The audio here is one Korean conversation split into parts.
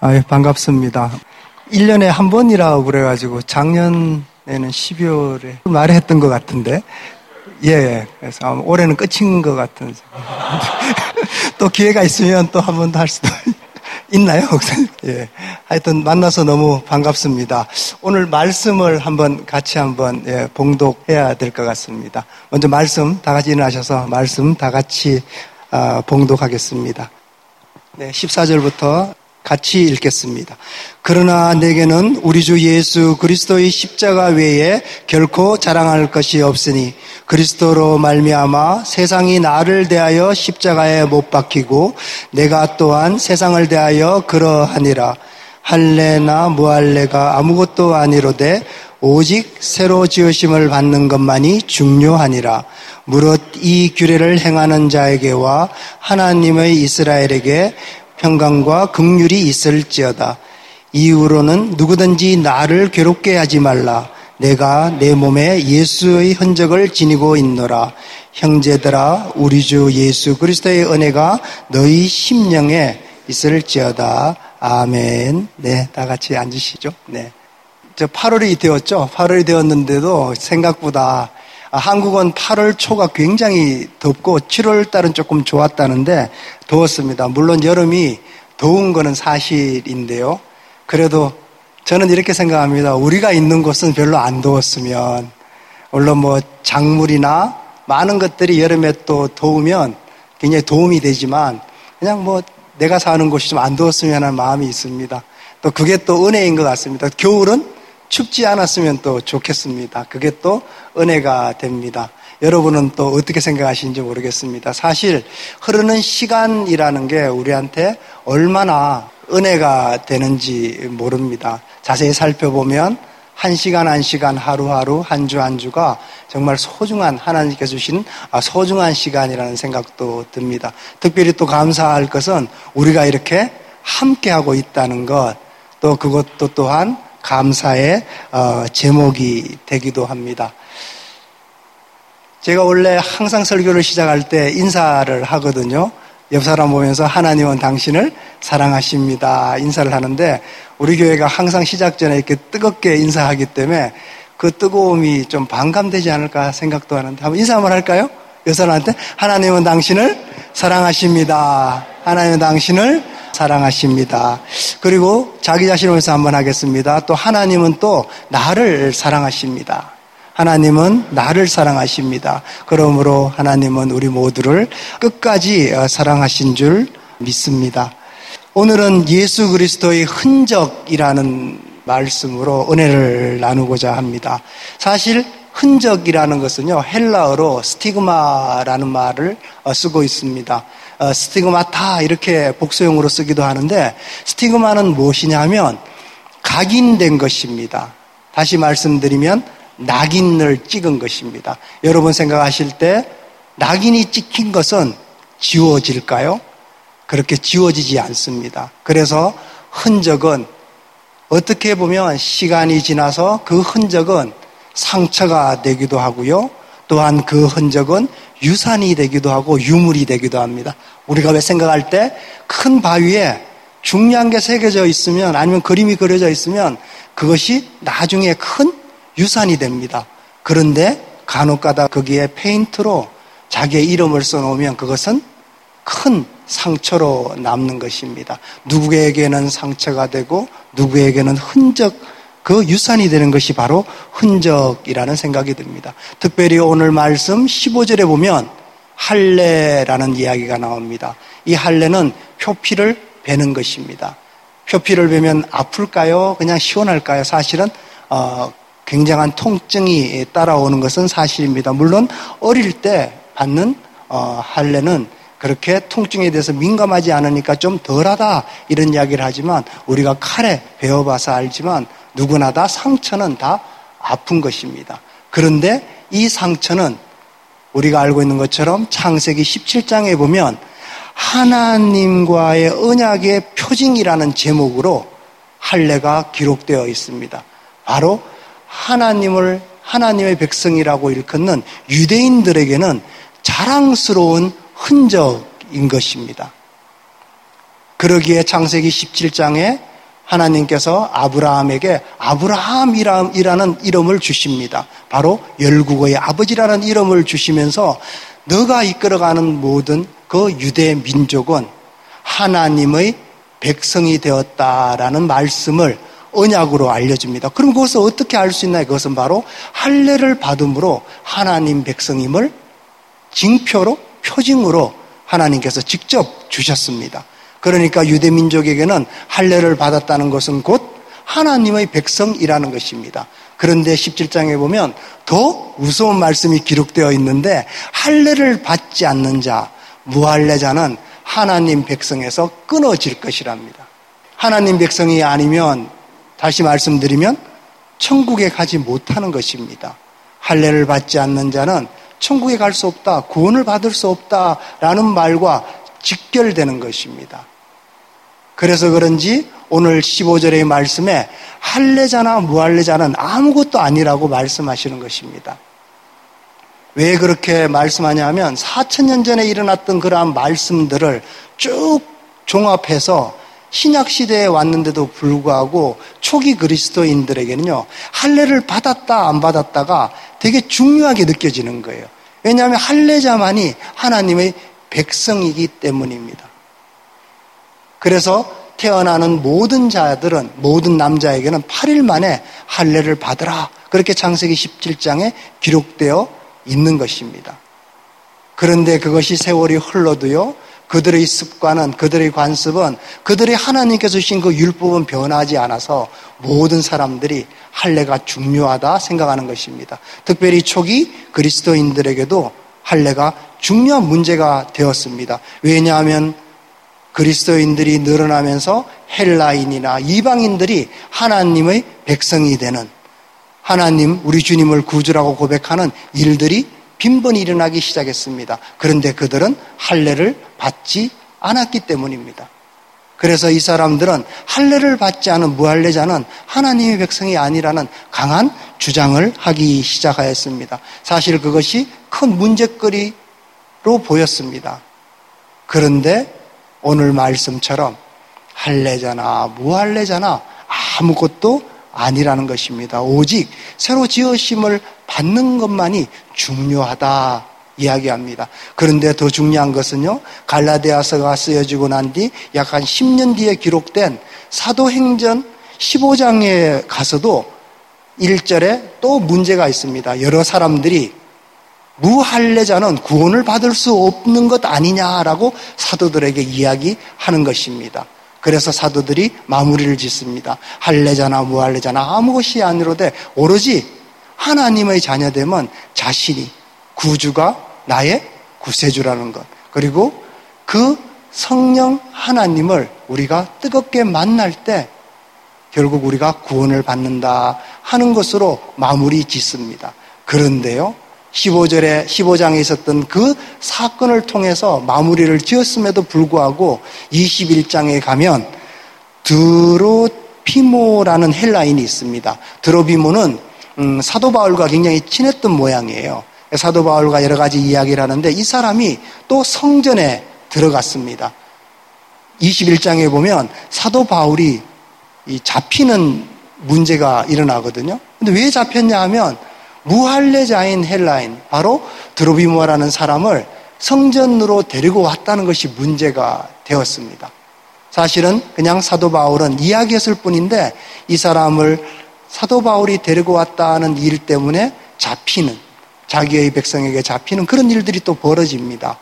아, 반갑습니다. 1년에 한 번이라고 그래가지고 작년에는 12월에 말했던 것 같은데, 예, 예. 그래서 올해는 끝인 것 같은. 또 기회가 있으면 또 한 번 더 할 수도 있나요? 예. 하여튼 만나서 너무 반갑습니다. 오늘 말씀을 한번 같이 한번 예, 봉독해야 될 것 같습니다. 먼저 말씀 다 같이 일어나셔서 말씀 다 같이 아, 봉독하겠습니다. 네, 14절부터 같이 읽겠습니다. 그러나 내게는 우리 주 예수 그리스도의 십자가 외에 결코 자랑할 것이 없으니 그리스도로 말미암아 세상이 나를 대하여 십자가에 못 박히고 내가 또한 세상을 대하여 그러하니라 할례나 무할례가 아무것도 아니로되 오직 새로 지으심을 받는 것만이 중요하니라. 무릇 이 규례를 행하는 자에게와 하나님의 이스라엘에게 평강과 극률이 있을지어다. 이후로는 누구든지 나를 괴롭게 하지 말라. 내가 내 몸에 예수의 흔적을 지니고 있노라. 형제들아, 우리 주 예수 그리스도의 은혜가 너희 심령에 있을지어다. 아멘. 네, 다 같이 앉으시죠. 네. 저 8월이 되었죠. 8월이 되었는데도 생각보다 아, 한국은 8월 초가 굉장히 덥고 7월 달은 조금 좋았다는데 더웠습니다. 물론 여름이 더운 거는 사실인데요. 그래도 저는 이렇게 생각합니다. 우리가 있는 곳은 별로 안 더웠으면 물론 뭐 작물이나 많은 것들이 여름에 또 더우면 굉장히 도움이 되지만 그냥 뭐 내가 사는 곳이 좀 안 더웠으면 하는 마음이 있습니다. 또 그게 또 은혜인 것 같습니다. 겨울은 춥지 않았으면 또 좋겠습니다. 그게 또 은혜가 됩니다. 여러분은 또 어떻게 생각하시는지 모르겠습니다. 사실 흐르는 시간이라는 게 우리한테 얼마나 은혜가 되는지 모릅니다. 자세히 살펴보면 한 시간 한 시간 하루하루 한 주한 주가 정말 소중한 하나님께 주신 아, 소중한 시간이라는 생각도 듭니다. 특별히 또 감사할 것은 우리가 이렇게 함께하고 있다는 것, 또 그것도 또한 감사의 어, 제목이 되기도 합니다. 제가 원래 항상 설교를 시작할 때 인사를 하거든요. 옆 사람 보면서 하나님은 당신을 사랑하십니다. 인사를 하는데 우리 교회가 항상 시작 전에 이렇게 뜨겁게 인사하기 때문에 그 뜨거움이 좀 반감되지 않을까 생각도 하는데 한번 인사 한번 할까요? 옆 사람한테 하나님은 당신을 사랑하십니다. 하나님은 당신을 사랑하십니다. 그리고 자기 자신을 위해서 한번 하겠습니다. 또 하나님은 또 나를 사랑하십니다. 하나님은 나를 사랑하십니다. 그러므로 하나님은 우리 모두를 끝까지 어, 사랑하신 줄 믿습니다. 오늘은 예수 그리스도의 흔적이라는 말씀으로 은혜를 나누고자 합니다. 사실 흔적이라는 것은요, 헬라어로 스티그마라는 말을 어, 쓰고 있습니다. 어, 스티그마타 이렇게 복수용으로 쓰기도 하는데 스티그마는 무엇이냐면 각인된 것입니다. 다시 말씀드리면 낙인을 찍은 것입니다. 여러분 생각하실 때 낙인이 찍힌 것은 지워질까요? 그렇게 지워지지 않습니다. 그래서 흔적은 어떻게 보면 시간이 지나서 그 흔적은 상처가 되기도 하고요. 또한 그 흔적은 유산이 되기도 하고 유물이 되기도 합니다. 우리가 왜 생각할 때 큰 바위에 중요한 게 새겨져 있으면 아니면 그림이 그려져 있으면 그것이 나중에 큰 유산이 됩니다. 그런데 간혹 가다 거기에 페인트로 자기의 이름을 써놓으면 그것은 큰 상처로 남는 것입니다. 누구에게는 상처가 되고 누구에게는 흔적 그 유산이 되는 것이 바로 흔적이라는 생각이 듭니다. 특별히 오늘 말씀 15절에 보면 할례라는 이야기가 나옵니다. 이 할례는 표피를 베는 것입니다. 표피를 베면 아플까요? 그냥 시원할까요? 사실은 어, 굉장한 통증이 따라오는 것은 사실입니다. 물론 어릴 때 받는 어, 할례는 그렇게 통증에 대해서 민감하지 않으니까 좀 덜하다 이런 이야기를 하지만 우리가 칼에 베어봐서 알지만 누구나 다 상처는 다 아픈 것입니다. 그런데 이 상처는 우리가 알고 있는 것처럼 창세기 17장에 보면 하나님과의 언약의 표징이라는 제목으로 할례가 기록되어 있습니다. 바로 하나님을 하나님의 백성이라고 일컫는 유대인들에게는 자랑스러운 흔적인 것입니다. 그러기에 창세기 17장에 하나님께서 아브라함에게 아브라함이라는 이름을 주십니다. 바로 열국어의 아버지라는 이름을 주시면서 너가 이끌어가는 모든 그 유대 민족은 하나님의 백성이 되었다라는 말씀을 언약으로 알려줍니다. 그럼 그것을 어떻게 알 수 있나요? 그것은 바로 할례를 받음으로 하나님 백성임을 징표로 표징으로 하나님께서 직접 주셨습니다. 그러니까 유대 민족에게는 할례를 받았다는 것은 곧 하나님의 백성이라는 것입니다. 그런데 17장에 보면 더 무서운 말씀이 기록되어 있는데 할례를 받지 않는 자, 무할례자는 하나님 백성에서 끊어질 것이랍니다. 하나님 백성이 아니면 다시 말씀드리면 천국에 가지 못하는 것입니다. 할례를 받지 않는 자는 천국에 갈 수 없다, 구원을 받을 수 없다라는 말과 직결되는 것입니다. 그래서 그런지 오늘 15절의 말씀에 할례자나 무할례자는 아무것도 아니라고 말씀하시는 것입니다. 왜 그렇게 말씀하냐 하면 4천년 전에 일어났던 그러한 말씀들을 쭉 종합해서 신약 시대에 왔는데도 불구하고 초기 그리스도인들에게는요 할례를 받았다 안 받았다가 되게 중요하게 느껴지는 거예요. 왜냐하면 할례자만이 하나님의 백성이기 때문입니다. 그래서 태어나는 모든 자들은 모든 남자에게는 8일 만에 할례를 받으라. 그렇게 창세기 17장에 기록되어 있는 것입니다. 그런데 그것이 세월이 흘러도요. 그들의 습관은 그들의 관습은 그들의 하나님께서 주신 그 율법은 변하지 않아서 모든 사람들이 할례가 중요하다 생각하는 것입니다. 특별히 초기 그리스도인들에게도 할례가 중요한 문제가 되었습니다. 왜냐하면 그리스도인들이 늘어나면서 헬라인이나 이방인들이 하나님의 백성이 되는 하나님 우리 주님을 구주라고 고백하는 일들이 빈번히 일어나기 시작했습니다. 그런데 그들은 할례를 받지 않았기 때문입니다. 그래서 이 사람들은 할례를 받지 않은 무할례자는 하나님의 백성이 아니라는 강한 주장을 하기 시작하였습니다. 사실 그것이 큰 문제거리로 보였습니다. 그런데 오늘 말씀처럼 할례자나 무할례자나 아무것도 아니라는 것입니다. 오직 새로 지으심을 받는 것만이 중요하다 이야기합니다. 그런데 더 중요한 것은요, 갈라디아서가 쓰여지고 난 뒤 약 한 10년 뒤에 기록된 사도행전 15장에 가서도 1절에 또 문제가 있습니다. 여러 사람들이 무할례자는 구원을 받을 수 없는 것 아니냐라고 사도들에게 이야기하는 것입니다. 그래서 사도들이 마무리를 짓습니다. 할례자나 무할례자나 아무것이 아니로되 오로지 하나님의 자녀되면 자신이 구주가 나의 구세주라는 것. 그리고 그 성령 하나님을 우리가 뜨겁게 만날 때 결국 우리가 구원을 받는다 하는 것으로 마무리 짓습니다. 그런데요, 15절에 15장에 있었던 그 사건을 통해서 마무리를 지었음에도 불구하고 21장에 가면 드로피모라는 헬라인이 있습니다. 드로비모는 음, 사도 바울과 굉장히 친했던 모양이에요. 사도 바울과 여러 가지 이야기를 하는데 이 사람이 또 성전에 들어갔습니다. 21장에 보면 사도 바울이 잡히는 문제가 일어나거든요. 근데 왜 잡혔냐 하면 무할례자인 헬라인, 바로 드로비모라는 사람을 성전으로 데리고 왔다는 것이 문제가 되었습니다. 사실은 그냥 사도 바울은 이야기했을 뿐인데 이 사람을 사도 바울이 데리고 왔다는 일 때문에 잡히는 자기의 백성에게 잡히는 그런 일들이 또 벌어집니다.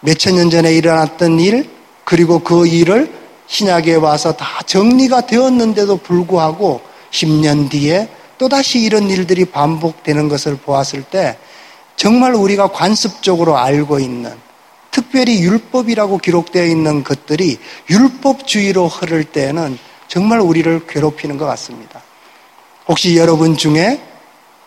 몇천 년 전에 일어났던 일 그리고 그 일을 신약에 와서 다 정리가 되었는데도 불구하고 10년 뒤에 또다시 이런 일들이 반복되는 것을 보았을 때 정말 우리가 관습적으로 알고 있는 특별히 율법이라고 기록되어 있는 것들이 율법주의로 흐를 때에는 정말 우리를 괴롭히는 것 같습니다. 혹시 여러분 중에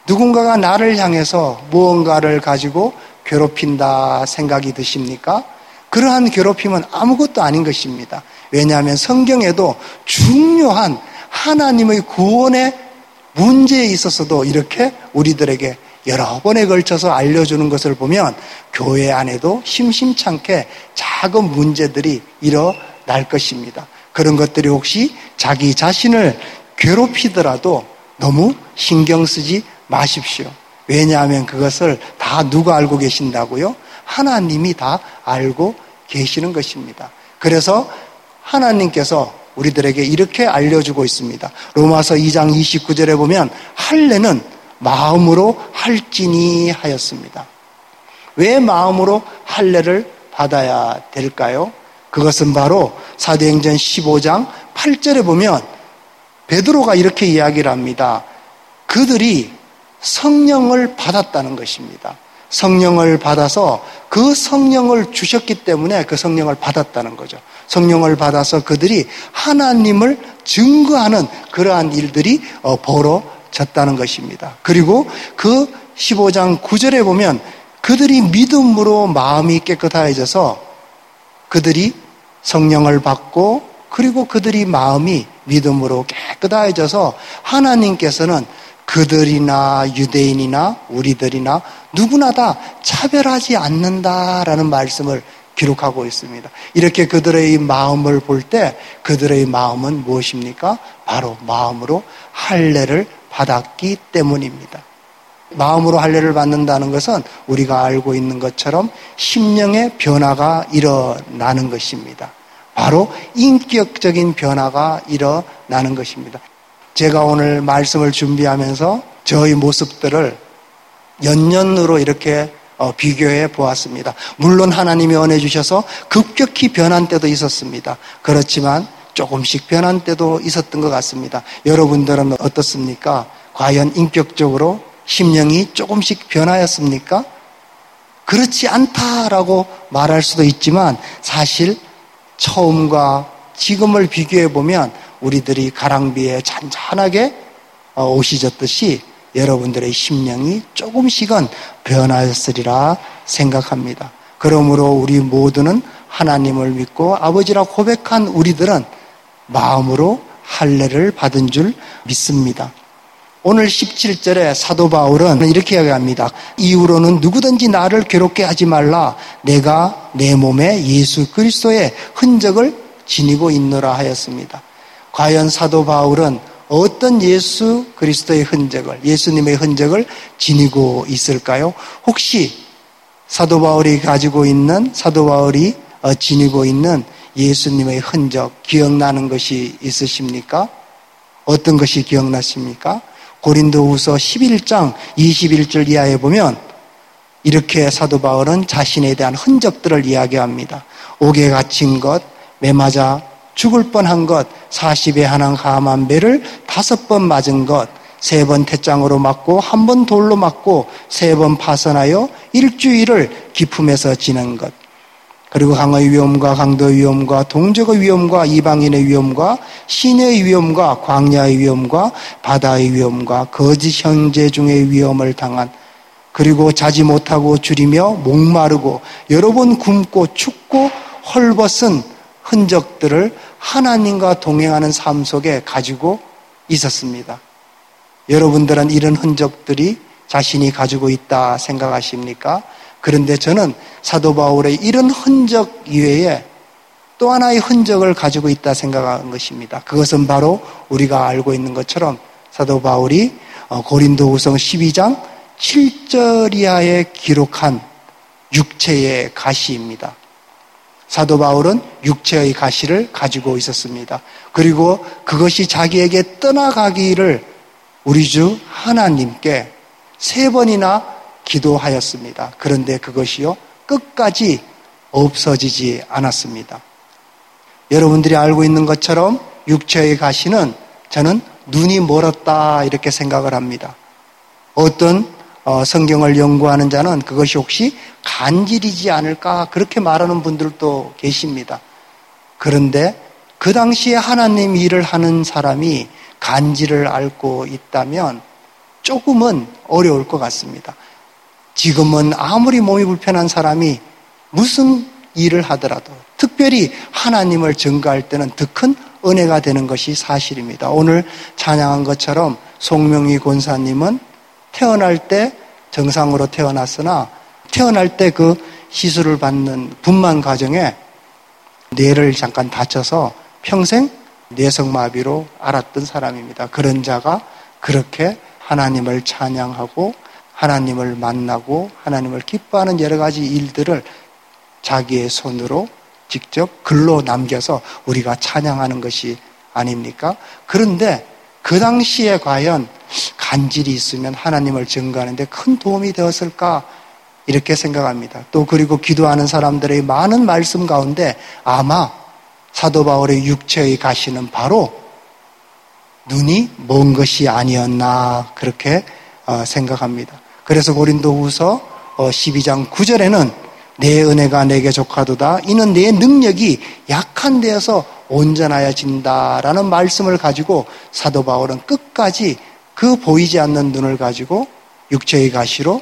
누군가가 나를 향해서 무언가를 가지고 괴롭힌다 생각이 드십니까? 그러한 괴롭힘은 아무것도 아닌 것입니다. 왜냐하면 성경에도 중요한 하나님의 구원의 문제에 있어서도 이렇게 우리들에게 여러 번에 걸쳐서 알려주는 것을 보면 교회 안에도 심심찮게 작은 문제들이 날 것입니다. 그런 것들이 혹시 자기 자신을 괴롭히더라도 너무 신경 쓰지 마십시오. 왜냐하면 그것을 다 누가 알고 계신다고요? 하나님이 다 알고 계시는 것입니다. 그래서 하나님께서 우리들에게 이렇게 알려주고 있습니다. 로마서 2장 29절에 보면 할례는 마음으로 할지니 하였습니다. 왜 마음으로 할례를 받아야 될까요? 그것은 바로 사도행전 15장 8절에 보면 베드로가 이렇게 이야기를 합니다. 그들이 성령을 받았다는 것입니다. 성령을 받아서 그 성령을 주셨기 때문에 그 성령을 받았다는 거죠. 성령을 받아서 그들이 하나님을 증거하는 그러한 일들이 어, 벌어졌다는 것입니다. 그리고 그 15장 9절에 보면 그들이 믿음으로 마음이 깨끗해져서 그들이 성령을 받고 그리고 그들이 마음이 믿음으로 깨끗해져서 하나님께서는 그들이나 유대인이나 우리들이나 누구나 다 차별하지 않는다라는 말씀을 기록하고 있습니다. 이렇게 그들의 마음을 볼 때 그들의 마음은 무엇입니까? 바로 마음으로 할례를 받았기 때문입니다. 마음으로 할례를 받는다는 것은 우리가 알고 있는 것처럼 심령의 변화가 일어나는 것입니다. 바로 인격적인 변화가 일어나는 것입니다. 제가 오늘 말씀을 준비하면서 저희 모습들을 연년으로 이렇게 어, 비교해 보았습니다. 물론 하나님이 은혜 주셔서 급격히 변한 때도 있었습니다. 그렇지만 조금씩 변한 때도 있었던 것 같습니다. 여러분들은 어떻습니까? 과연 인격적으로 심령이 조금씩 변하였습니까? 그렇지 않다라고 말할 수도 있지만 사실 처음과 지금을 비교해 보면 우리들이 가랑비에 잔잔하게 어, 옷이 졌듯이 여러분들의 심령이 조금씩은 변하였으리라 생각합니다. 그러므로 우리 모두는 하나님을 믿고 아버지라 고백한 우리들은 마음으로 할례를 받은 줄 믿습니다. 오늘 17절에 사도 바울은 이렇게 이야기합니다. 이후로는 누구든지 나를 괴롭게 하지 말라. 내가 내 몸에 예수 그리스도의 흔적을 지니고 있노라 하였습니다. 과연 사도 바울은 어떤 예수 그리스도의 흔적을, 예수님의 흔적을 지니고 있을까요? 혹시 사도 바울이 가지고 있는, 사도 바울이 어, 지니고 있는 예수님의 흔적 기억나는 것이 있으십니까? 어떤 것이 기억나십니까? 고린도 후서 11장 21절 이하에 보면 이렇게 사도 바울은 자신에 대한 흔적들을 이야기합니다. 옥에 갇힌 것, 매맞아 죽을 뻔한 것, 40에 한한 감한 배를 다섯 번 맞은 것, 세 번 태장으로 맞고 한 번 돌로 맞고 세 번 파선하여 일주일을 기품에서 지낸 것. 그리고 강의 위험과 강도의 위험과 동족의 위험과 이방인의 위험과 신의 위험과 광야의 위험과 바다의 위험과 거짓 형제 중의 위험을 당한 그리고 자지 못하고 줄이며 목마르고 여러 번 굶고 춥고 헐벗은 흔적들을 하나님과 동행하는 삶 속에 가지고 있었습니다. 여러분들은 이런 흔적들이 자신이 가지고 있다 생각하십니까? 그런데 저는 사도 바울의 이런 흔적 이외에 또 하나의 흔적을 가지고 있다 생각한 것입니다. 그것은 바로 우리가 알고 있는 것처럼 사도 바울이 어, 고린도 후성 12장 7절 이하에 기록한 육체의 가시입니다. 사도 바울은 육체의 가시를 가지고 있었습니다. 그리고 그것이 자기에게 떠나가기를 우리 주 하나님께 세 번이나 기도하였습니다. 그런데 그것이요, 끝까지 없어지지 않았습니다. 여러분들이 알고 있는 것처럼 육체의 가시는 저는 눈이 멀었다 이렇게 생각을 합니다. 어떤 어, 성경을 연구하는 자는 그것이 혹시 간질이지 않을까 그렇게 말하는 분들도 계십니다. 그런데 그 당시에 하나님 일을 하는 사람이 간질을 앓고 있다면 조금은 어려울 것 같습니다. 지금은 아무리 몸이 불편한 사람이 무슨 일을 하더라도 특별히 하나님을 증거할 때는 더 큰 은혜가 되는 것이 사실입니다. 오늘 찬양한 것처럼 송명희 권사님은 태어날 때 정상으로 태어났으나 태어날 때 그 시술을 받는 분만 과정에 뇌를 잠깐 다쳐서 평생 뇌성마비로 알았던 사람입니다. 그런 자가 그렇게 하나님을 찬양하고 하나님을 만나고 하나님을 기뻐하는 여러 가지 일들을 자기의 손으로 직접 글로 남겨서 우리가 찬양하는 것이 아닙니까? 그런데 그 당시에 과연 간질이 있으면 하나님을 증거하는데 큰 도움이 되었을까? 이렇게 생각합니다. 또 그리고 기도하는 사람들의 많은 말씀 가운데 아마 사도 바울의 육체의 가시는 바로 눈이 먼 것이 아니었나 그렇게 어, 생각합니다. 그래서 고린도후서 12장 어, 9절에는 내 은혜가 내게 족하도다. 이는 내 능력이 약한 데에서 온전하여진다라는 말씀을 가지고 사도 바울은 끝까지 그 보이지 않는 눈을 가지고 육체의 가시로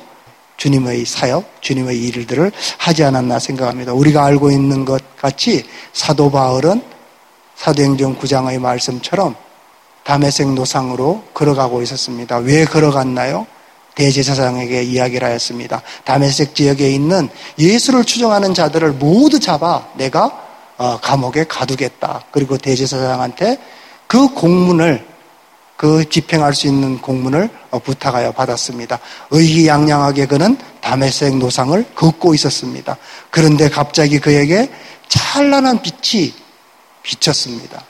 주님의 사역, 주님의 일들을 하지 않았나 생각합니다. 우리가 알고 있는 것 같이 사도 바울은 사도행전 9장의 말씀처럼 담에색 노상으로 걸어가고 있었습니다. 왜 걸어갔나요? 대제사장에게 이야기를 하였습니다. 담에색 지역에 있는 예수를 추종하는 자들을 모두 잡아 내가 어, 감옥에 가두겠다. 그리고 대제사장한테 그 공문을 그 집행할 수 있는 공문을 어, 부탁하여 받았습니다. 의기양양하게 그는 담에색 노상을 걷고 있었습니다. 그런데 갑자기 그에게 찬란한 빛이 비쳤습니다.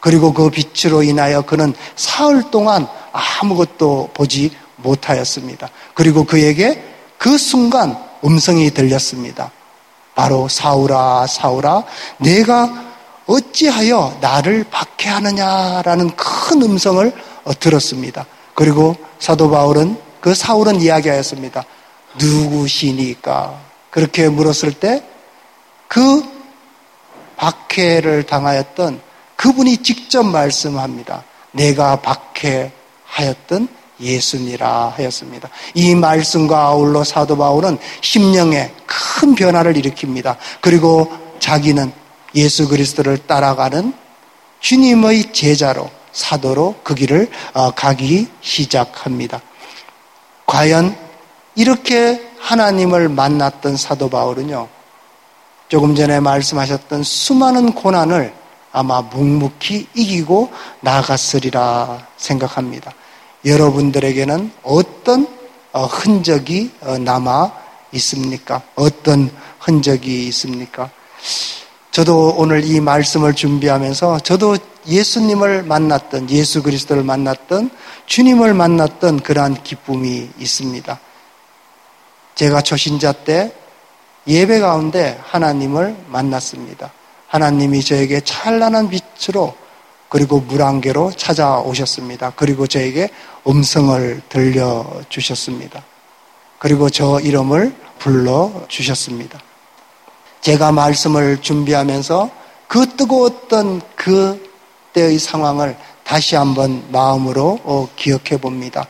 그리고 그 빛으로 인하여 그는 사흘 동안 아무것도 보지 못하였습니다. 그리고 그에게 그 순간 음성이 들렸습니다. 바로 사울아 사울아 내가 어찌하여 나를 박해하느냐라는 큰 음성을 어, 들었습니다. 그리고 사도 바울은 그 사울은 이야기하였습니다. 누구시니까? 그렇게 물었을 때 그 박해를 당하였던 그분이 직접 말씀합니다. 내가 박해하였던 예수니라 하였습니다. 이 말씀과 아울러 사도 바울은 심령에 큰 변화를 일으킵니다. 그리고 자기는 예수 그리스도를 따라가는 주님의 제자로 사도로 그 길을 어, 가기 시작합니다. 과연 이렇게 하나님을 만났던 사도 바울은요, 조금 전에 말씀하셨던 수많은 고난을 아마 묵묵히 이기고 나갔으리라 생각합니다. 여러분들에게는 어떤 어, 흔적이 어, 남아 있습니까? 어떤 흔적이 있습니까? 저도 오늘 이 말씀을 준비하면서 저도 예수님을 만났던 예수 그리스도를 만났던 주님을 만났던 그러한 기쁨이 있습니다. 제가 초신자 때 예배 가운데 하나님을 만났습니다. 하나님이 저에게 찬란한 빛으로 그리고 물안개로 찾아오셨습니다. 그리고 저에게 음성을 들려주셨습니다. 그리고 저 이름을 불러주셨습니다. 제가 말씀을 준비하면서 그 뜨거웠던 그 때의 상황을 다시 한번 마음으로 어, 기억해 봅니다.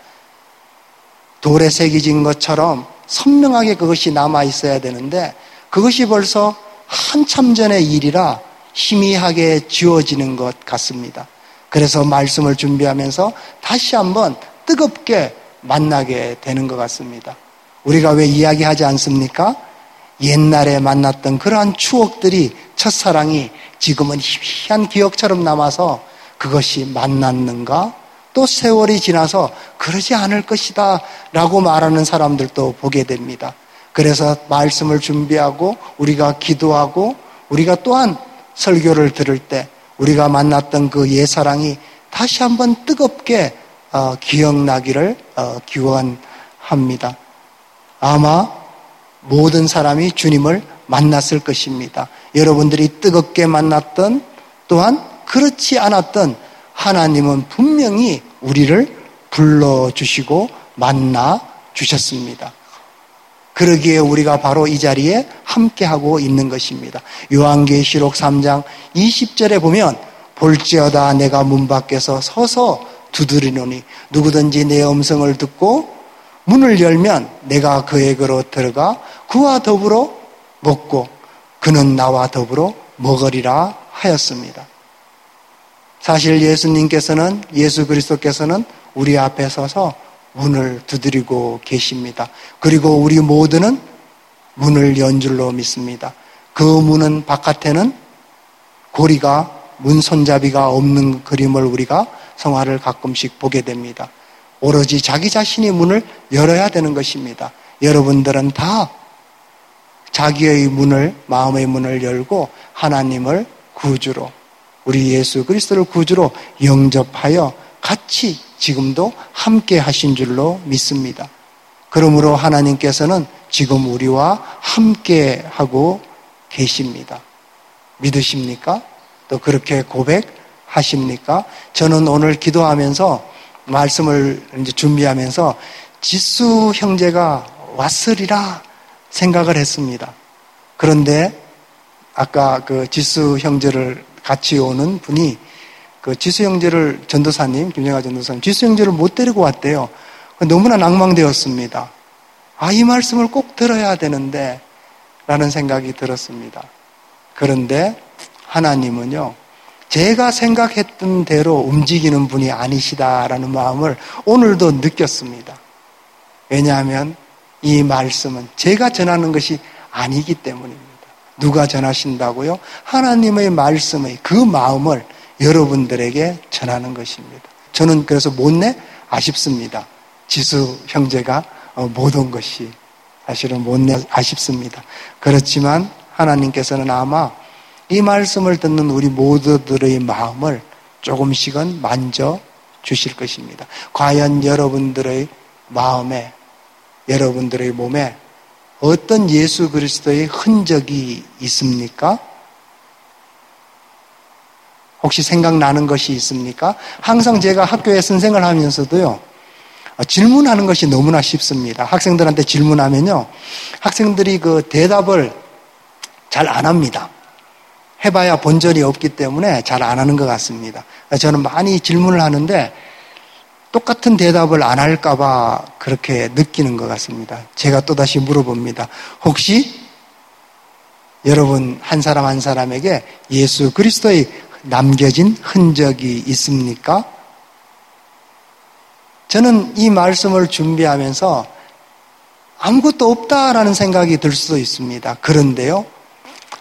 돌에 새겨진 것처럼 선명하게 그것이 남아 있어야 되는데 그것이 벌써 한참 전의 일이라 희미하게 지워지는 것 같습니다. 그래서 말씀을 준비하면서 다시 한번 뜨겁게 만나게 되는 것 같습니다. 우리가 왜 이야기하지 않습니까? 옛날에 만났던 그러한 추억들이 첫사랑이 지금은 희미한 기억처럼 남아서 그것이 만났는가? 또 세월이 지나서 그러지 않을 것이다 라고 말하는 사람들도 보게 됩니다. 그래서 말씀을 준비하고 우리가 기도하고 우리가 또한 설교를 들을 때 우리가 만났던 그 옛사랑이 다시 한번 뜨겁게 어, 기억나기를 어, 기원합니다. 아마 모든 사람이 주님을 만났을 것입니다. 여러분들이 뜨겁게 만났던 또한 그렇지 않았던 하나님은 분명히 우리를 불러주시고 만나 주셨습니다. 그러기에 우리가 바로 이 자리에 함께하고 있는 것입니다. 요한계시록 3장 20절에 보면 볼지어다 내가 문 밖에서 서서 두드리노니 누구든지 내 음성을 듣고 문을 열면 내가 그에게로 들어가 그와 더불어 먹고 그는 나와 더불어 먹으리라 하였습니다. 사실 예수님께서는 예수 그리스도께서는 우리 앞에 서서 문을 두드리고 계십니다. 그리고 우리 모두는 문을 연 줄로 믿습니다. 그 문은 바깥에는 고리가 문 손잡이가 없는 그림을 우리가 성화를 가끔씩 보게 됩니다. 오로지 자기 자신이 문을 열어야 되는 것입니다. 여러분들은 다 자기의 문을, 마음의 문을 열고 하나님을 구주로, 우리 예수 그리스도를 구주로 영접하여 같이 지금도 함께 하신 줄로 믿습니다. 그러므로 하나님께서는 지금 우리와 함께 하고 계십니다. 믿으십니까? 또 그렇게 고백하십니까? 저는 오늘 기도하면서 말씀을 이제 준비하면서 지수 형제가 왔으리라 생각을 했습니다. 그런데 아까 그 지수 형제를 같이 오는 분이 그 지수 형제를 전도사님, 김영하 전도사님, 지수 형제를 못 데리고 왔대요. 너무나 낭망되었습니다. 아, 이 말씀을 꼭 들어야 되는데, 라는 생각이 들었습니다. 그런데 하나님은요, 제가 생각했던 대로 움직이는 분이 아니시다라는 마음을 오늘도 느꼈습니다. 왜냐하면 이 말씀은 제가 전하는 것이 아니기 때문입니다. 누가 전하신다고요? 하나님의 말씀의 그 마음을 여러분들에게 전하는 것입니다. 저는 그래서 못내 아쉽습니다. 지수 형제가 못온 어, 것이 사실은 못내 아쉽습니다. 그렇지만 하나님께서는 아마 이 말씀을 듣는 우리 모두들의 마음을 조금씩은 만져 주실 것입니다. 과연 여러분들의 마음에, 여러분들의 몸에 어떤 예수 그리스도의 흔적이 있습니까? 혹시 생각나는 것이 있습니까? 항상 제가 학교에 선생을 하면서도요, 어, 질문하는 것이 너무나 쉽습니다. 학생들한테 질문하면요, 학생들이 그 대답을 잘 안 합니다. 해봐야 본전이 없기 때문에 잘 안 하는 것 같습니다. 저는 많이 질문을 하는데 똑같은 대답을 안 할까봐 그렇게 느끼는 것 같습니다. 제가 또다시 물어봅니다. 혹시 여러분 한 사람 한 사람에게 예수 그리스도의 남겨진 흔적이 있습니까? 저는 이 말씀을 준비하면서 아무것도 없다라는 생각이 들 수도 있습니다. 그런데요,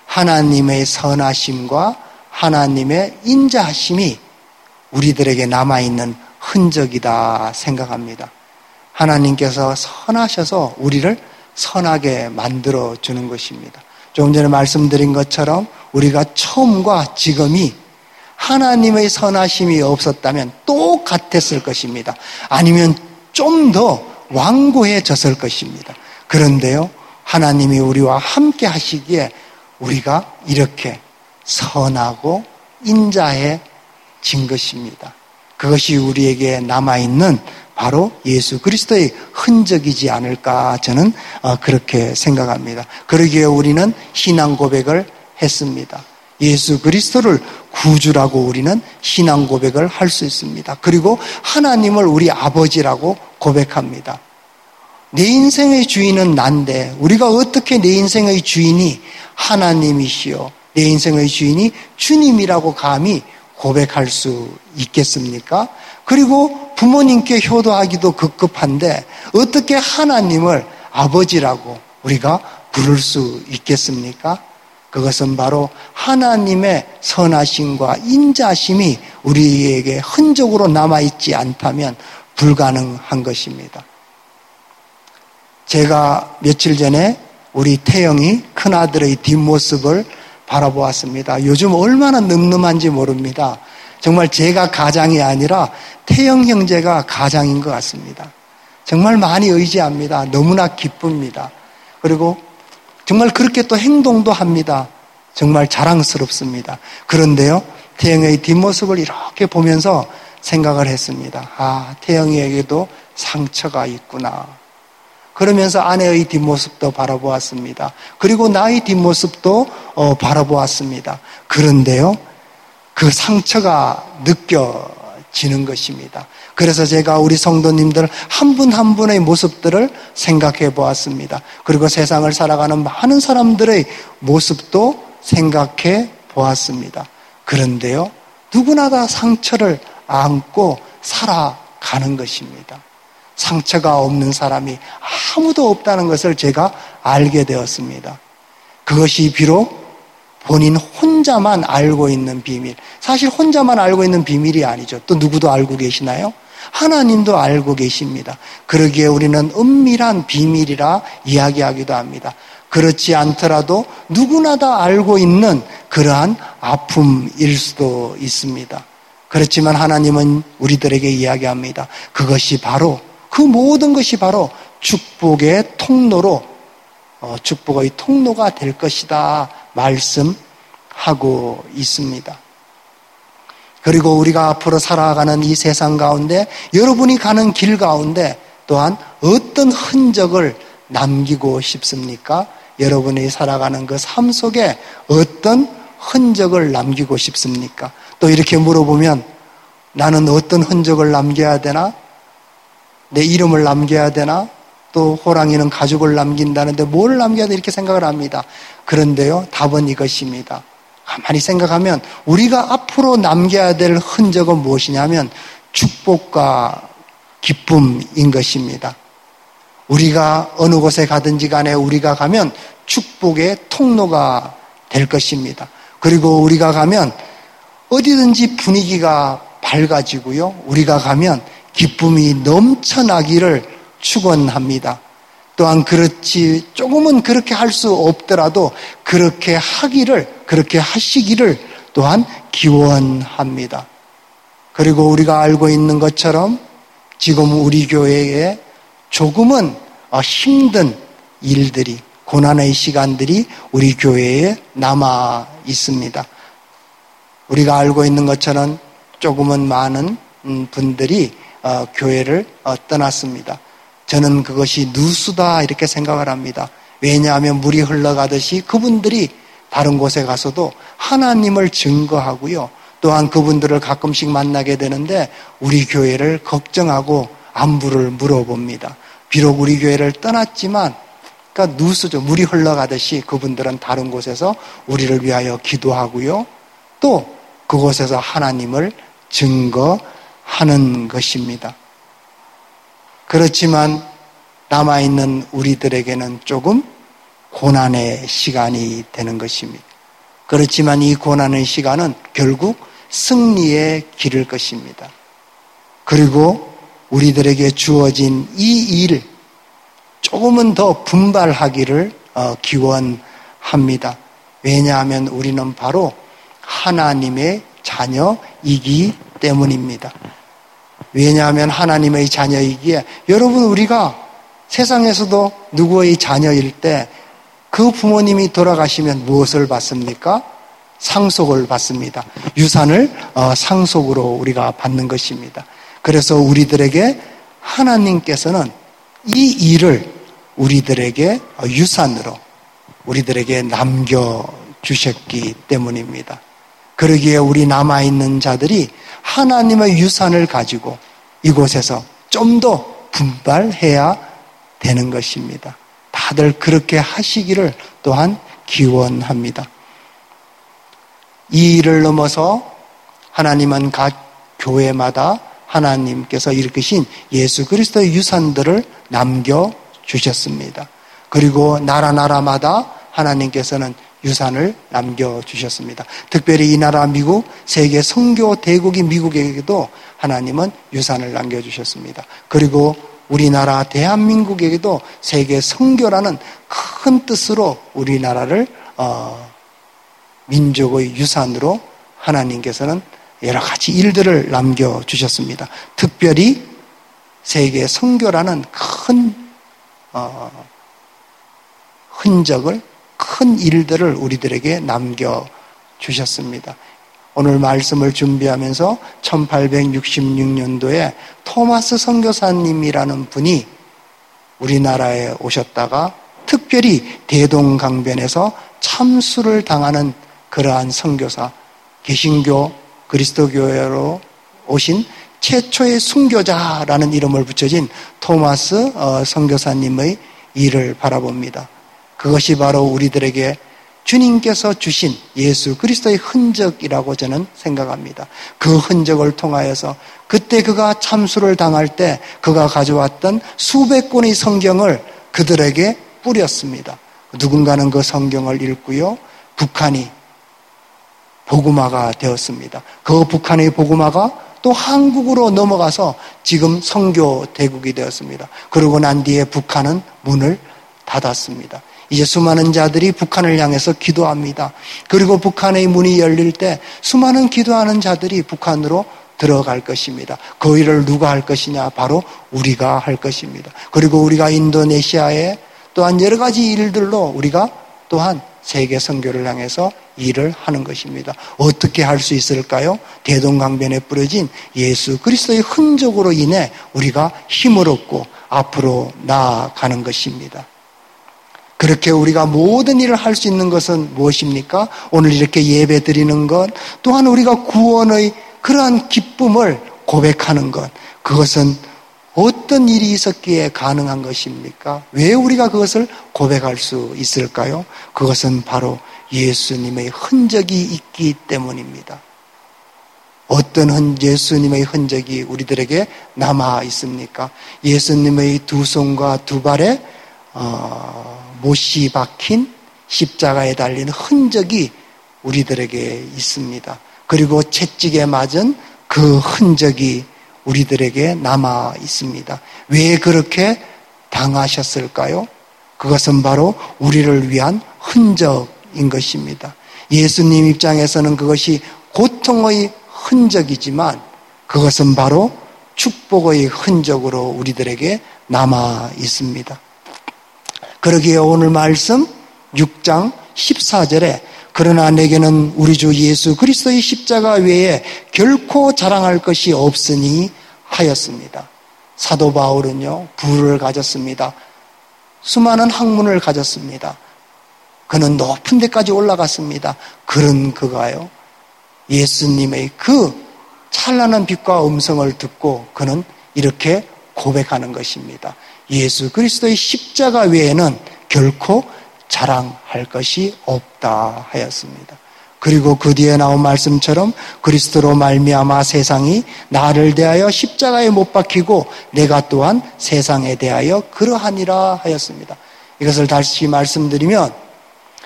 하나님의 선하심과 하나님의 인자하심이 우리들에게 남아있는 흔적이다 생각합니다. 하나님께서 선하셔서 우리를 선하게 만들어 주는 것입니다. 조금 전에 말씀드린 것처럼 우리가 처음과 지금이 하나님의 선하심이 없었다면 똑같았을 것입니다. 아니면 좀 더 완고해졌을 것입니다. 그런데요, 하나님이 우리와 함께 하시기에 우리가 이렇게 선하고 인자해진 것입니다. 그것이 우리에게 남아있는 바로 예수 그리스도의 흔적이지 않을까 저는 어, 그렇게 생각합니다. 그러기에 우리는 신앙 고백을 했습니다. 예수 그리스도를 구주라고 우리는 신앙 고백을 할 수 있습니다. 그리고 하나님을 우리 아버지라고 고백합니다. 내 인생의 주인은 난데 우리가 어떻게 내 인생의 주인이 하나님이시요 내 인생의 주인이 주님이라고 감히 고백할 수 있겠습니까? 그리고 부모님께 효도하기도 급급한데 어떻게 하나님을 아버지라고 우리가 부를 수 있겠습니까? 그것은 바로 하나님의 선하심과 인자심이 우리에게 흔적으로 남아있지 않다면 불가능한 것입니다. 제가 며칠 전에 우리 태영이 큰아들의 뒷모습을 바라보았습니다. 요즘 얼마나 늠름한지 모릅니다. 정말 제가 가장이 아니라 태영 형제가 가장인 것 같습니다. 정말 많이 의지합니다. 너무나 기쁩니다. 그리고 정말 그렇게 또 행동도 합니다. 정말 자랑스럽습니다. 그런데요, 태영의 뒷모습을 이렇게 보면서 생각을 했습니다. 아, 태영이에게도 상처가 있구나. 그러면서 아내의 뒷모습도 바라보았습니다. 그리고 나의 뒷모습도 어, 바라보았습니다. 그런데요, 그 상처가 느껴 지는 것입니다. 그래서 제가 우리 성도님들 한 분한 한 분의 모습들을 생각해 보았습니다. 그리고 세상을 살아가는 많은 사람들의 모습도 생각해 보았습니다. 그런데요, 누구나 다 상처를 안고 살아가는 것입니다. 상처가 없는 사람이 아무도 없다는 것을 제가 알게 되었습니다. 그것이 비록 본인 혼자만 알고 있는 비밀. 사실 혼자만 알고 있는 비밀이 아니죠. 또 누구도 알고 계시나요? 하나님도 알고 계십니다. 그러기에 우리는 은밀한 비밀이라 이야기하기도 합니다. 그렇지 않더라도 누구나 다 알고 있는 그러한 아픔일 수도 있습니다. 그렇지만 하나님은 우리들에게 이야기합니다. 그것이 바로 그 모든 것이 바로 축복의 통로로 어, 축복의 통로가 될 것이다 말씀하고 있습니다. 그리고 우리가 앞으로 살아가는 이 세상 가운데 여러분이 가는 길 가운데 또한 어떤 흔적을 남기고 싶습니까? 여러분이 살아가는 그 삶 속에 어떤 흔적을 남기고 싶습니까? 또 이렇게 물어보면 나는 어떤 흔적을 남겨야 되나? 내 이름을 남겨야 되나? 또 호랑이는 가죽을 남긴다는데 뭘 남겨야 돼? 이렇게 생각을 합니다. 그런데요, 답은 이것입니다. 가만히 생각하면 우리가 앞으로 남겨야 될 흔적은 무엇이냐면 축복과 기쁨인 것입니다. 우리가 어느 곳에 가든지 간에 우리가 가면 축복의 통로가 될 것입니다. 그리고 우리가 가면 어디든지 분위기가 밝아지고요. 우리가 가면 기쁨이 넘쳐나기를 축원합니다. 또한 그렇지 조금은 그렇게 할 수 없더라도 그렇게 하기를 그렇게 하시기를 또한 기원합니다. 그리고 우리가 알고 있는 것처럼 지금 우리 교회에 조금은 힘든 일들이 고난의 시간들이 우리 교회에 남아 있습니다. 우리가 알고 있는 것처럼 조금은 많은 음, 분들이 어, 교회를 어, 떠났습니다. 저는 그것이 누수다 이렇게 생각을 합니다. 왜냐하면 물이 흘러가듯이 그분들이 다른 곳에 가서도 하나님을 증거하고요. 또한 그분들을 가끔씩 만나게 되는데 우리 교회를 걱정하고 안부를 물어봅니다. 비록 우리 교회를 떠났지만 그러니까 누수죠. 물이 흘러가듯이 그분들은 다른 곳에서 우리를 위하여 기도하고요. 또 그곳에서 하나님을 증거하는 것입니다. 그렇지만 남아있는 우리들에게는 조금 고난의 시간이 되는 것입니다. 그렇지만 이 고난의 시간은 결국 승리의 길일 것입니다. 그리고 우리들에게 주어진 이 일, 조금은 더 분발하기를 어, 기원합니다. 왜냐하면 우리는 바로 하나님의 자녀이기 때문입니다. 왜냐하면 하나님의 자녀이기에 여러분 우리가 세상에서도 누구의 자녀일 때 그 부모님이 돌아가시면 무엇을 받습니까? 상속을 받습니다. 유산을 어, 상속으로 우리가 받는 것입니다. 그래서 우리들에게 하나님께서는 이 일을 우리들에게 유산으로 우리들에게 남겨 주셨기 때문입니다. 그러기에 우리 남아있는 자들이 하나님의 유산을 가지고 이곳에서 좀 더 분발해야 되는 것입니다. 다들 그렇게 하시기를 또한 기원합니다. 이 일을 넘어서 하나님은 각 교회마다 하나님께서 일으키신 예수 그리스도의 유산들을 남겨 주셨습니다. 그리고 나라 나라마다 하나님께서는 유산을 남겨주셨습니다. 특별히 이 나라 미국, 세계 성교 대국인 미국에게도 하나님은 유산을 남겨주셨습니다. 그리고 우리나라 대한민국에게도 세계 성교라는 큰 뜻으로 우리나라를 어, 민족의 유산으로 하나님께서는 여러 가지 일들을 남겨주셨습니다. 특별히 세계 성교라는 큰 어, 흔적을 큰 일들을 우리들에게 남겨 주셨습니다. 오늘 말씀을 준비하면서 1866년도에 토마스 선교사님이라는 분이 우리나라에 오셨다가 특별히 대동강변에서 참수를 당하는 그러한 선교사, 개신교 그리스도교회로 오신 최초의 순교자라는 이름을 붙여진 토마스 어, 선교사님의 일을 바라봅니다. 그것이 바로 우리들에게 주님께서 주신 예수 그리스도의 흔적이라고 저는 생각합니다. 그 흔적을 통하여서 그때 그가 참수를 당할 때 그가 가져왔던 수백 권의 성경을 그들에게 뿌렸습니다. 누군가는 그 성경을 읽고요. 북한이 보구마가 되었습니다. 그 북한의 보구마가 또 한국으로 넘어가서 지금 성교 대국이 되었습니다. 그러고 난 뒤에 북한은 문을 닫았습니다. 이제 수많은 자들이 북한을 향해서 기도합니다. 그리고 북한의 문이 열릴 때 수많은 기도하는 자들이 북한으로 들어갈 것입니다. 그 일을 누가 할 것이냐? 바로 우리가 할 것입니다. 그리고 우리가 인도네시아에 또한 여러 가지 일들로 우리가 또한 세계 선교를 향해서 일을 하는 것입니다. 어떻게 할 수 있을까요? 대동강변에 뿌려진 예수 그리스도의 흔적으로 인해 우리가 힘을 얻고 앞으로 나아가는 것입니다. 그렇게 우리가 모든 일을 할 수 있는 것은 무엇입니까? 오늘 이렇게 예배 드리는 것, 또한 우리가 구원의 그러한 기쁨을 고백하는 것, 그것은 어떤 일이 있었기에 가능한 것입니까? 왜 우리가 그것을 고백할 수 있을까요? 그것은 바로 예수님의 흔적이 있기 때문입니다. 어떤 흔, 예수님의 흔적이 우리들에게 남아 있습니까? 예수님의 두 손과 두 발에 어, 못이 박힌 십자가에 달린 흔적이 우리들에게 있습니다. 그리고 채찍에 맞은 그 흔적이 우리들에게 남아 있습니다. 왜 그렇게 당하셨을까요? 그것은 바로 우리를 위한 흔적인 것입니다. 예수님 입장에서는 그것이 고통의 흔적이지만 그것은 바로 축복의 흔적으로 우리들에게 남아 있습니다. 그러기에 오늘 말씀 6장 14절에 그러나 내게는 우리 주 예수 그리스도의 십자가 외에 결코 자랑할 것이 없으니 하였습니다. 사도 바울은요, 부를 가졌습니다. 수많은 학문을 가졌습니다. 그는 높은 데까지 올라갔습니다. 그런 그가요, 예수님의 그 찬란한 빛과 음성을 듣고 그는 이렇게 고백하는 것입니다. 예수 그리스도의 십자가 외에는 결코 자랑할 것이 없다 하였습니다. 그리고 그 뒤에 나온 말씀처럼 그리스도로 말미암아 세상이 나를 대하여 십자가에 못 박히고 내가 또한 세상에 대하여 그러하니라 하였습니다. 이것을 다시 말씀드리면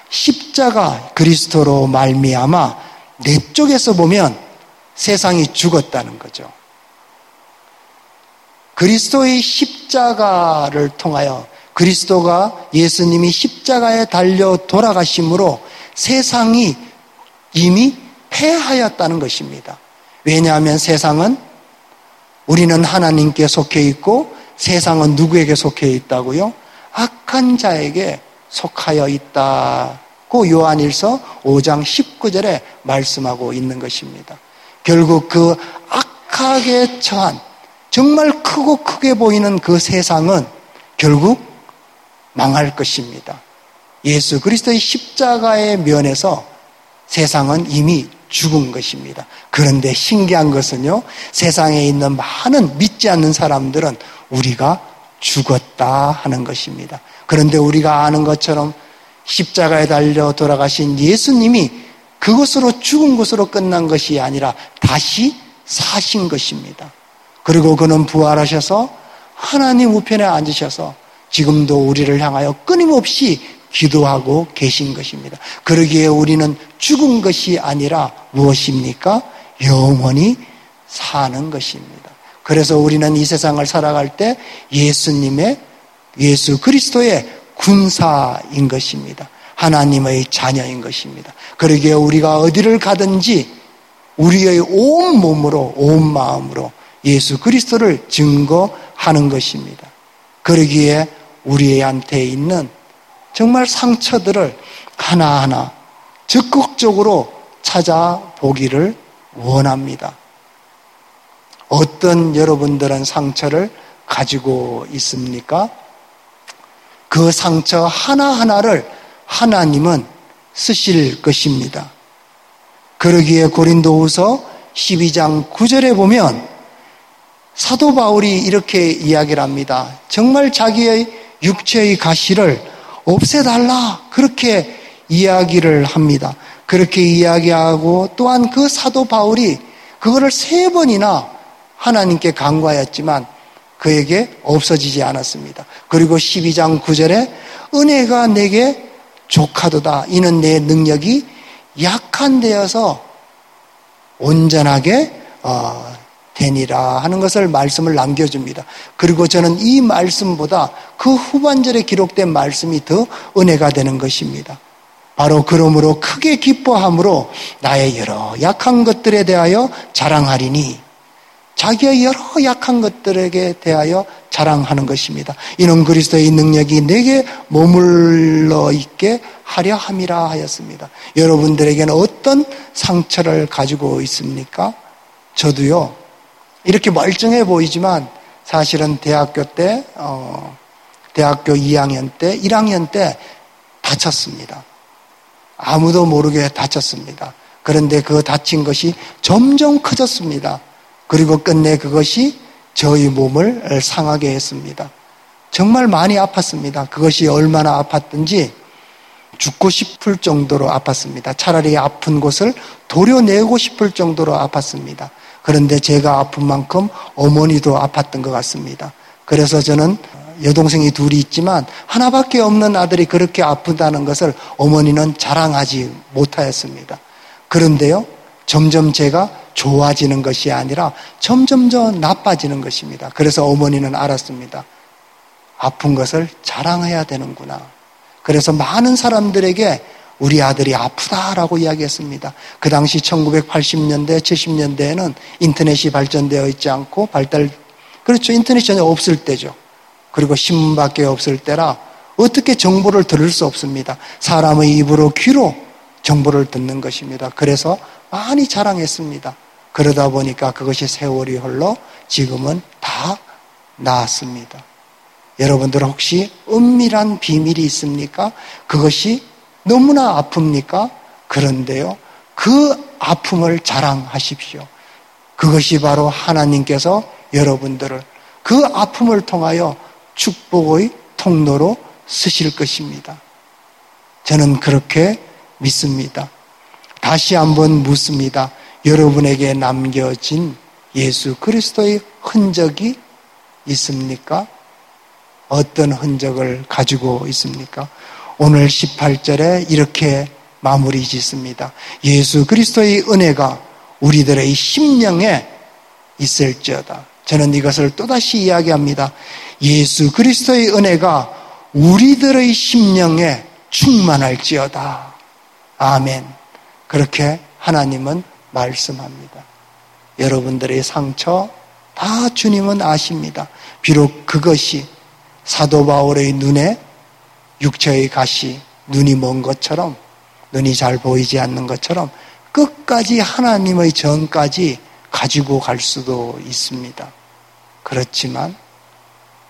십자가 그리스도로 말미암아 내 쪽에서 보면 세상이 죽었다는 거죠. 그리스도의 십자가를 통하여 그리스도가 예수님이 십자가에 달려 돌아가심으로 세상이 이미 패하였다는 것입니다. 왜냐하면 세상은 우리는 하나님께 속해 있고 세상은 누구에게 속해 있다고요? 악한 자에게 속하여 있다고 요한일서 5장 19절에 말씀하고 있는 것입니다. 결국 그 악하게 처한 정말 크고 크게 보이는 그 세상은 결국 망할 것입니다. 예수 그리스도의 십자가의 면에서 세상은 이미 죽은 것입니다. 그런데 신기한 것은요, 세상에 있는 많은 믿지 않는 사람들은 우리가 죽었다 하는 것입니다. 그런데 우리가 아는 것처럼 십자가에 달려 돌아가신 예수님이 그것으로 죽은 것으로 끝난 것이 아니라 다시 사신 것입니다. 그리고 그는 부활하셔서 하나님 우편에 앉으셔서 지금도 우리를 향하여 끊임없이 기도하고 계신 것입니다. 그러기에 우리는 죽은 것이 아니라 무엇입니까? 영원히 사는 것입니다. 그래서 우리는 이 세상을 살아갈 때 예수님의 예수 그리스도의 군사인 것입니다. 하나님의 자녀인 것입니다. 그러기에 우리가 어디를 가든지 우리의 온 몸으로 온 마음으로 예수 그리스도를 증거하는 것입니다. 그러기에 우리한테 있는 정말 상처들을 하나하나 적극적으로 찾아보기를 원합니다. 어떤 여러분들은 상처를 가지고 있습니까? 그 상처 하나하나를 하나님은 쓰실 것입니다. 그러기에 고린도후서 12장 9절에 보면 사도 바울이 이렇게 이야기를 합니다. 정말 자기의 육체의 가시를 없애달라. 그렇게 이야기를 합니다. 그렇게 이야기하고 또한 그 사도 바울이 그거를 세 번이나 하나님께 간과하였지만 그에게 없어지지 않았습니다. 그리고 12장 9절에 은혜가 내게 족하도다. 이는 내 능력이 약한 데여서 온전하게 어, 되니라 하는 것을 말씀을 남겨줍니다. 그리고 저는 이 말씀보다 그 후반절에 기록된 말씀이 더 은혜가 되는 것입니다. 바로 그러므로 크게 기뻐함으로 나의 여러 약한 것들에 대하여 자랑하리니 자기의 여러 약한 것들에게 대하여 자랑하는 것입니다. 이는 그리스도의 능력이 내게 머물러 있게 하려 함이라 하였습니다. 여러분들에게는 어떤 상처를 가지고 있습니까? 저도요, 이렇게 멀쩡해 보이지만 사실은 대학교 때, 어, 대학교 2학년 때, 1학년 때 다쳤습니다. 아무도 모르게 다쳤습니다. 그런데 그 다친 것이 점점 커졌습니다. 그리고 끝내 그것이 저희 몸을 상하게 했습니다. 정말 많이 아팠습니다. 그것이 얼마나 아팠든지 죽고 싶을 정도로 아팠습니다. 차라리 아픈 곳을 도려내고 싶을 정도로 아팠습니다. 그런데 제가 아픈 만큼 어머니도 아팠던 것 같습니다. 그래서 저는 여동생이 둘이 있지만 하나밖에 없는 아들이 그렇게 아프다는 것을 어머니는 자랑하지 못하였습니다. 그런데요, 점점 제가 좋아지는 것이 아니라 점점 더 나빠지는 것입니다. 그래서 어머니는 알았습니다. 아픈 것을 자랑해야 되는구나. 그래서 많은 사람들에게 우리 아들이 아프다라고 이야기했습니다. 그 당시 1980년대, 70년대에는 인터넷이 발전되어 있지 않고 발달, 그렇죠. 인터넷이 전혀 없을 때죠. 그리고 신문밖에 없을 때라 어떻게 정보를 들을 수 없습니다. 사람의 입으로 귀로 정보를 듣는 것입니다. 그래서 많이 자랑했습니다. 그러다 보니까 그것이 세월이 흘러 지금은 다 나았습니다. 여러분들 혹시 은밀한 비밀이 있습니까? 그것이 너무나 아픕니까? 그런데요. 그 아픔을 자랑하십시오. 그것이 바로 하나님께서 여러분들을 그 아픔을 통하여 축복의 통로로 쓰실 것입니다. 저는 그렇게 믿습니다. 다시 한번 묻습니다. 여러분에게 남겨진 예수 그리스도의 흔적이 있습니까? 어떤 흔적을 가지고 있습니까? 오늘 18절에 이렇게 마무리 짓습니다. 예수 그리스도의 은혜가 우리들의 심령에 있을지어다. 저는 이것을 또다시 이야기합니다. 예수 그리스도의 은혜가 우리들의 심령에 충만할지어다. 아멘. 그렇게 하나님은 말씀합니다. 여러분들의 상처 다 주님은 아십니다. 비록 그것이 사도 바울의 눈에 육체의 가시, 눈이 먼 것처럼, 눈이 잘 보이지 않는 것처럼 끝까지 하나님의 전까지 가지고 갈 수도 있습니다. 그렇지만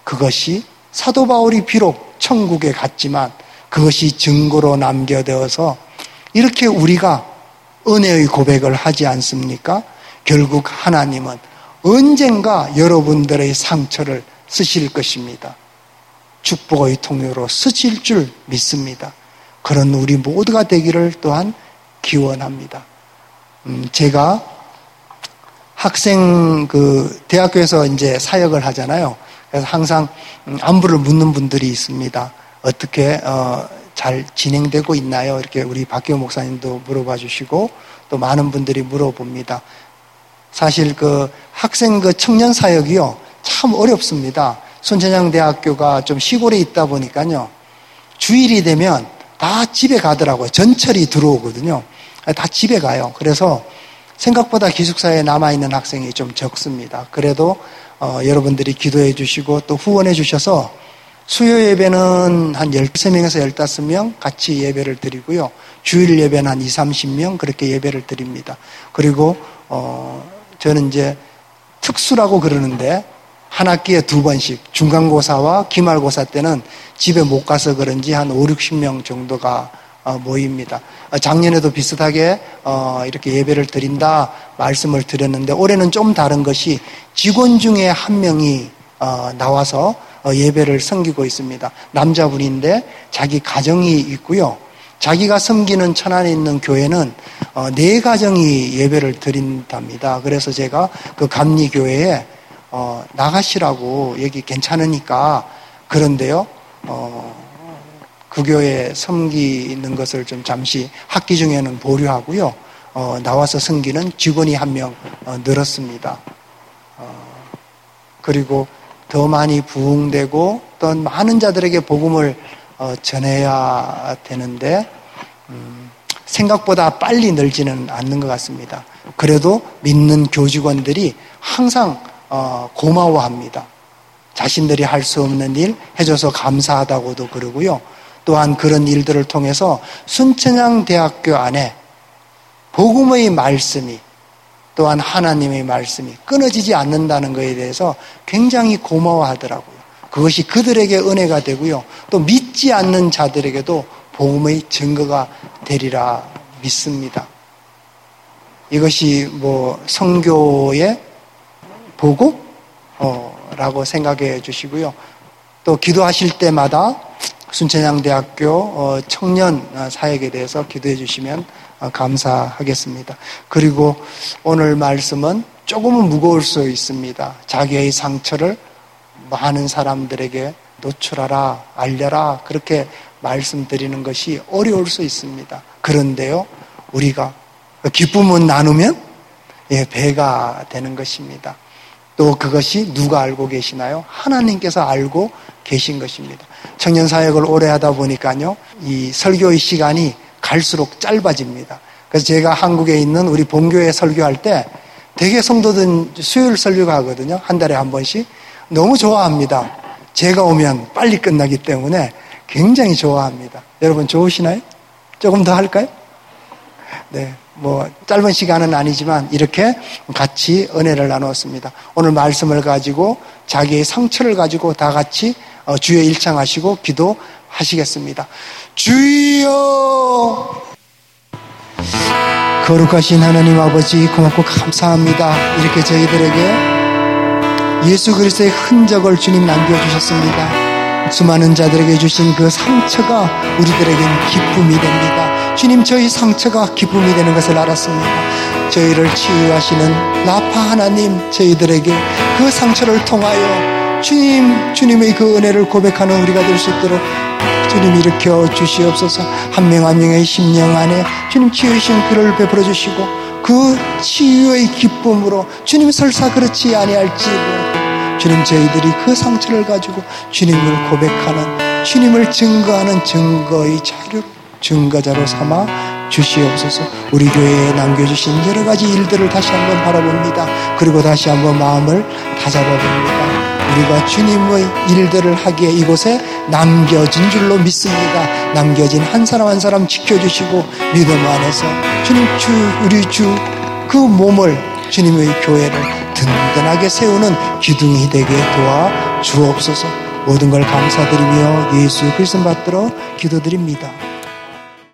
그것이 사도 바울이 비록 천국에 갔지만 그것이 증거로 남겨되어서 이렇게 우리가 은혜의 고백을 하지 않습니까? 결국 하나님은 언젠가 여러분들의 상처를 쓰실 것입니다. 축복의 통로로 쓰실 줄 믿습니다. 그런 우리 모두가 되기를 또한 기원합니다. 음, 제가 학생 그 대학교에서 이제 사역을 하잖아요. 그래서 항상 음, 안부를 묻는 분들이 있습니다. 어떻게 어, 잘 진행되고 있나요? 이렇게 우리 박기호 목사님도 물어봐 주시고 또 많은 분들이 물어봅니다. 사실 그 학생 그 청년 사역이요 참 어렵습니다. 순천향대학교가 좀 시골에 있다 보니까요 주일이 되면 다 집에 가더라고요. 전철이 들어오거든요. 다 집에 가요. 그래서 생각보다 기숙사에 남아있는 학생이 좀 적습니다. 그래도 어, 여러분들이 기도해 주시고 또 후원해 주셔서 수요 예배는 한 13명에서 15명 같이 예배를 드리고요. 주일 예배는 한 2, 30명 그렇게 예배를 드립니다. 그리고 어, 저는 이제 특수라고 그러는데 한 학기에 두 번씩 중간고사와 기말고사 때는 집에 못 가서 그런지 한 5, 60명 정도가 어, 모입니다. 어, 작년에도 비슷하게 어, 이렇게 예배를 드린다 말씀을 드렸는데 올해는 좀 다른 것이 직원 중에 한 명이 나와서 예배를 섬기고 있습니다. 남자분인데 자기 가정이 있고요. 자기가 섬기는 천안에 있는 교회는 네 가정이 예배를 드린답니다. 그래서 제가 그 감리교회에 나가시라고 여기 괜찮으니까 그런데요. 그 교회 섬기는 것을 좀 잠시 학기 중에는 보류하고요. 어, 나와서 섬기는 직원이 한명 어, 늘었습니다. 어, 그리고 더 많이 부흥되고 또 많은 자들에게 복음을 어, 전해야 되는데 음, 생각보다 빨리 늘지는 않는 것 같습니다. 그래도 믿는 교직원들이 항상 어, 고마워합니다. 자신들이 할 수 없는 일 해줘서 감사하다고도 그러고요. 또한 그런 일들을 통해서 순천향 대학교 안에 복음의 말씀이 또한 하나님의 말씀이 끊어지지 않는다는 것에 대해서 굉장히 고마워하더라고요. 그것이 그들에게 은혜가 되고요. 또 믿지 않는 자들에게도 복음의 증거가 되리라 믿습니다. 이것이 뭐 성교의 보고라고 생각해 주시고요. 또 기도하실 때마다 순천향대학교 어, 청년 사역에 대해서 기도해 주시면 어, 감사하겠습니다. 그리고 오늘 말씀은 조금은 무거울 수 있습니다. 자기의 상처를 많은 사람들에게 노출하라, 알려라, 그렇게 말씀드리는 것이 어려울 수 있습니다. 그런데요, 우리가 기쁨은 나누면 예, 배가 되는 것입니다. 또 그것이 누가 알고 계시나요? 하나님께서 알고 계신 것입니다. 청년 사역을 오래 하다 보니까요, 이 설교의 시간이 갈수록 짧아집니다. 그래서 제가 한국에 있는 우리 본교회 설교할 때 되게 성도들 수요일 설교가 하거든요. 한 달에 한 번씩. 너무 좋아합니다. 제가 오면 빨리 끝나기 때문에 굉장히 좋아합니다. 여러분 좋으시나요? 조금 더 할까요? 네. 뭐 짧은 시간은 아니지만 이렇게 같이 은혜를 나누었습니다. 오늘 말씀을 가지고 자기의 상처를 가지고 다 같이 어, 주의 일창하시고 기도하시겠습니다. 주여 거룩하신 하나님 아버지 고맙고 감사합니다. 이렇게 저희들에게 예수 그리스도의 흔적을 주님 남겨주셨습니다. 수많은 자들에게 주신 그 상처가 우리들에게는 기쁨이 됩니다. 주님 저희 상처가 기쁨이 되는 것을 알았습니다. 저희를 치유하시는 라파 하나님 저희들에게 그 상처를 통하여 주님 주님의 그 은혜를 고백하는 우리가 될 수 있도록 주님 일으켜 주시옵소서 한 명 한 명의 심령 안에 주님 치유신 그를 베풀어 주시고 그 치유의 기쁨으로 주님 설사 그렇지 아니할지 주님 저희들이 그 상처를 가지고 주님을 고백하는 주님을 증거하는 증거의 자료 증거자로 삼아 주시옵소서 우리 교회에 남겨주신 여러 가지 일들을 다시 한번 바라봅니다 그리고 다시 한번 마음을 다잡아봅니다 우리가 주님의 일들을 하기에 이곳에 남겨진 줄로 믿습니다. 남겨진 한 사람 한 사람 지켜주시고 믿음 안에서 주님 주 우리 주 그 몸을 주님의 교회를 든든하게 세우는 기둥이 되게 도와 주옵소서. 모든 걸 감사드리며 예수 그리스도 받들어 기도드립니다.